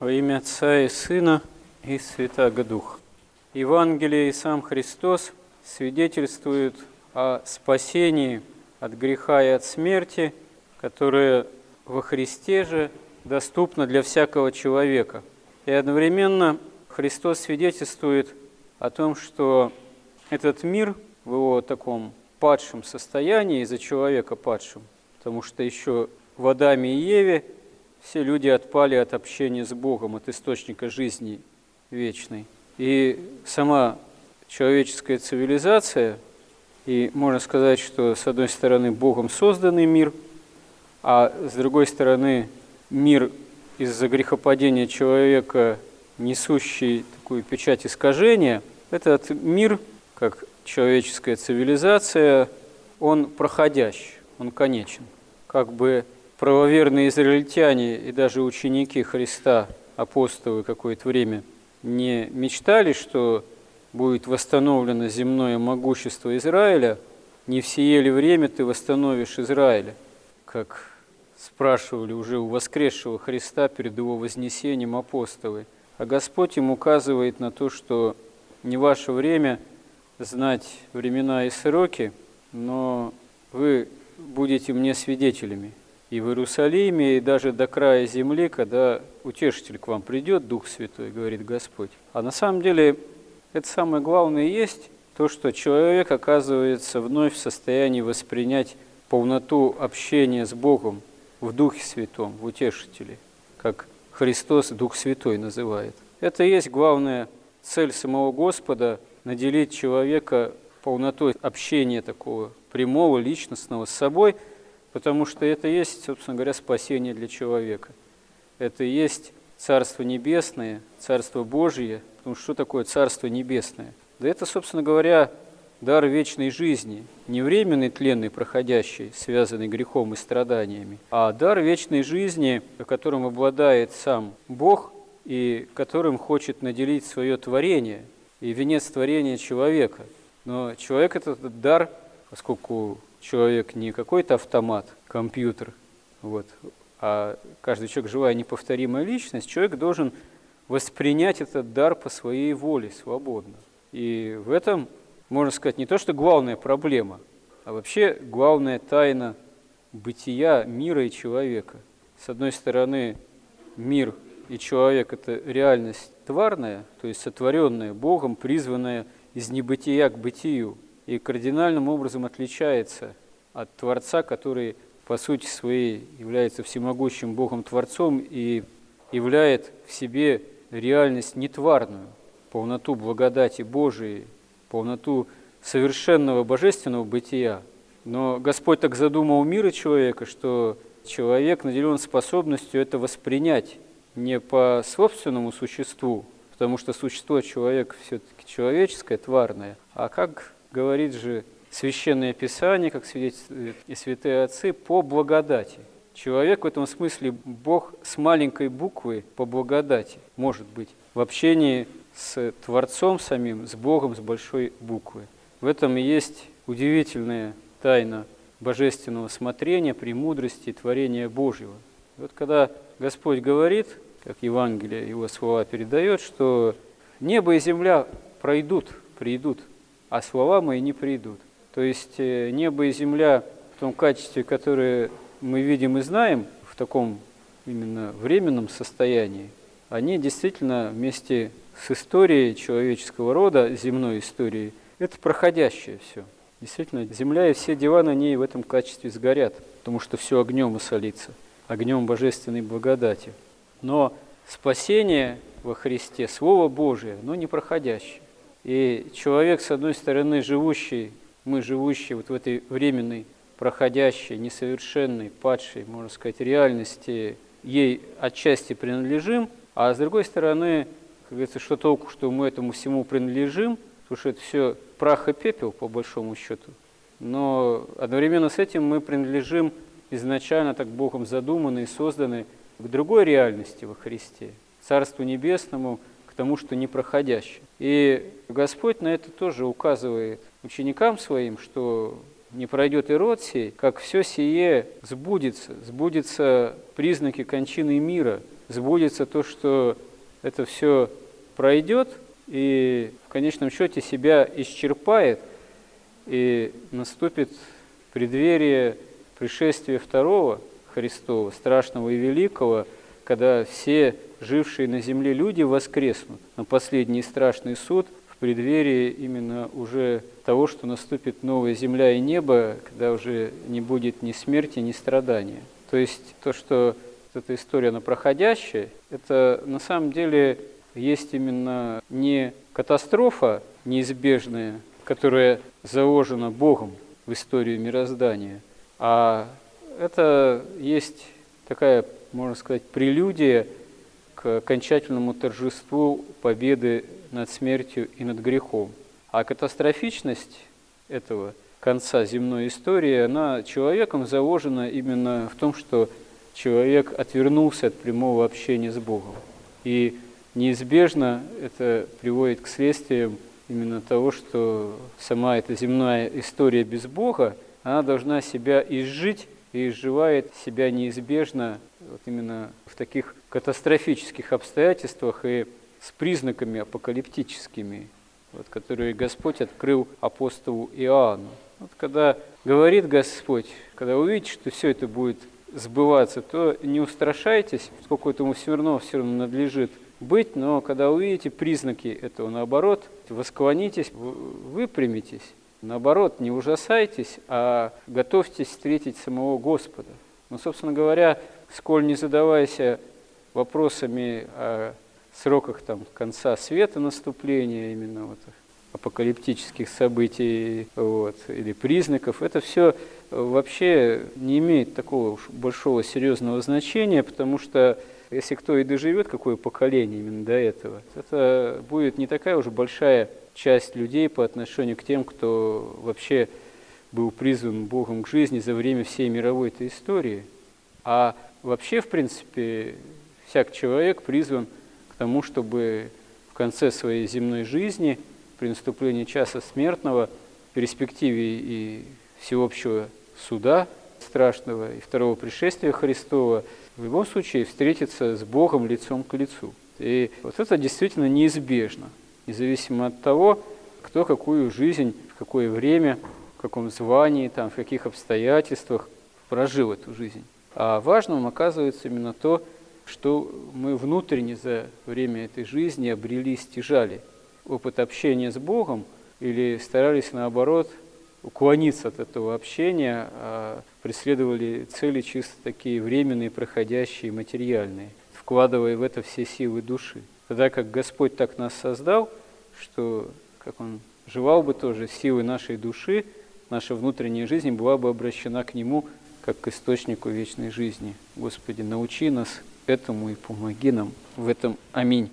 Во имя Отца и Сына и Святаго Духа. Евангелие и сам Христос свидетельствуют о спасении от греха и от смерти, которое во Христе же доступно для всякого человека. И одновременно Христос свидетельствует о том, что этот мир в его таком падшем состоянии, из-за человека падшим, потому что еще в Адаме и Еве – все люди отпали от общения с Богом, от источника жизни вечной. И сама человеческая цивилизация, и можно сказать, что с одной стороны Богом созданный мир, а с другой стороны мир из-за грехопадения человека, несущий такую печать искажения, этот мир, как человеческая цивилизация, он проходящий, он конечен. Как бы правоверные израильтяне и даже ученики Христа, апостолы какое-то время, не мечтали, что будет восстановлено земное могущество Израиля, не в сие ли время ты восстановишь Израиля, как спрашивали уже у воскресшего Христа перед его вознесением апостолы. А Господь им указывает на то, что не ваше время знать времена и сроки, но вы будете мне свидетелями и в Иерусалиме, и даже до края земли, когда утешитель к вам придет, Дух Святой, говорит Господь. А на самом деле это самое главное и есть то, что человек оказывается вновь в состоянии воспринять полноту общения с Богом в Духе Святом, в Утешителе, как Христос Дух Святой называет. Это и есть главная цель самого Господа – наделить человека полнотой общения такого прямого, личностного с собой – Потому что это есть, собственно говоря, спасение для человека. Это и есть Царство Небесное, Царство Божие. Потому что что такое Царство Небесное? Да это, собственно говоря, дар вечной жизни, не временный, тленный, проходящий, связанный грехом и страданиями, а дар вечной жизни, которым обладает сам Бог и которым хочет наделить свое творение и венец творения человека. Но человек этот дар, поскольку человек не какой-то автомат, компьютер, вот, а каждый человек живая неповторимая личность, человек должен воспринять этот дар по своей воле, свободно. И в этом, можно сказать, не то, что главная проблема, а вообще главная тайна бытия мира и человека. С одной стороны, мир и человек – это реальность тварная, то есть сотворенная Богом, призванная из небытия к бытию – и кардинальным образом отличается от Творца, который по сути своей является всемогущим Богом-творцом и являет в себе реальность нетварную, полноту благодати Божией, полноту совершенного божественного бытия. Но Господь так задумал мир и человека, что человек наделен способностью это воспринять не по собственному существу, потому что существо человека все-таки человеческое, тварное, а как говорит же Священное Писание, как свидетельствуют и святые отцы, по благодати. Человек в этом смысле Бог с маленькой буквы по благодати может быть в общении с Творцом самим, с Богом с большой буквы. В этом и есть удивительная тайна божественного смотрения, премудрости творения Божьего. И вот когда Господь говорит, как Евангелие его слова передает, что небо и земля пройдут, придут, а слова мои не придут. То есть э, небо и земля в том качестве, которое мы видим и знаем, в таком именно временном состоянии, они действительно вместе с историей человеческого рода, земной историей, это проходящее все. Действительно, земля и все дела на ней в этом качестве сгорят, потому что все огнем осолится, огнем божественной благодати. Но спасение во Христе, Слово Божие, но не проходящее. И человек, с одной стороны, живущий, мы живущие вот в этой временной, проходящей, несовершенной, падшей, можно сказать, реальности, ей отчасти принадлежим, а с другой стороны, как говорится, что толку, что мы этому всему принадлежим, потому что это все прах и пепел, по большому счету. Но одновременно с этим мы принадлежим изначально так Богом задуманной и созданной к другой реальности во Христе, Царству Небесному, тому, что непроходящее. И Господь на это тоже указывает ученикам своим, что не пройдет и род сей, как все сие сбудется, сбудется признаки кончины мира, сбудется то, что это все пройдет и в конечном счете себя исчерпает, и наступит преддверие пришествия второго Христова, страшного и великого, когда все жившие на земле люди воскреснут на последний страшный суд в преддверии именно уже того, что наступит новая земля и небо, когда уже не будет ни смерти, ни страдания. То есть то, что эта история, она проходящая, это на самом деле есть именно не катастрофа неизбежная, которая заложена Богом в историю мироздания, а это есть такая, можно сказать, прелюдия к окончательному торжеству победы над смертью и над грехом. А катастрофичность этого конца земной истории, она человеком заложена именно в том, что человек отвернулся от прямого общения с Богом. И неизбежно это приводит к следствиям именно того, что сама эта земная история без Бога, она должна себя изжить и изживает себя неизбежно вот именно в таких катастрофических обстоятельствах и с признаками апокалиптическими, вот, которые Господь открыл апостолу Иоанну. Вот когда говорит Господь, когда увидите, что все это будет сбываться, то не устрашайтесь, сколько этому все равно все равно надлежит быть, но когда увидите признаки этого, наоборот, восклонитесь, выпрямитесь, наоборот, не ужасайтесь, а готовьтесь встретить самого Господа. Ну, собственно говоря, сколь не задавайся вопросами о сроках там, конца света наступления, именно вот, апокалиптических событий вот, или признаков, это все вообще не имеет такого большого серьезного значения, потому что если кто и доживет, какое поколение именно до этого, это будет не такая уже большая часть людей по отношению к тем, кто вообще был призван Богом к жизни за время всей мировой этой истории. А вообще, в принципе, всяк человек призван к тому, чтобы в конце своей земной жизни, при наступлении часа смертного, в перспективе и всеобщего суда страшного и второго пришествия Христова, в любом случае встретиться с Богом лицом к лицу. И вот это действительно неизбежно, независимо от того, кто какую жизнь, в какое время, в каком звании, там, в каких обстоятельствах прожил эту жизнь. А важным оказывается именно то, что мы внутренне за время этой жизни обрели, стяжали опыт общения с Богом или старались, наоборот, уклониться от этого общения, а преследовали цели чисто такие временные, проходящие, материальные, вкладывая в это все силы души. Тогда как Господь так нас создал, что, как Он желал бы тоже, силы нашей души, наша внутренняя жизнь была бы обращена к Нему, как к источнику вечной жизни. Господи, научи нас этому и помоги нам в этом. Аминь.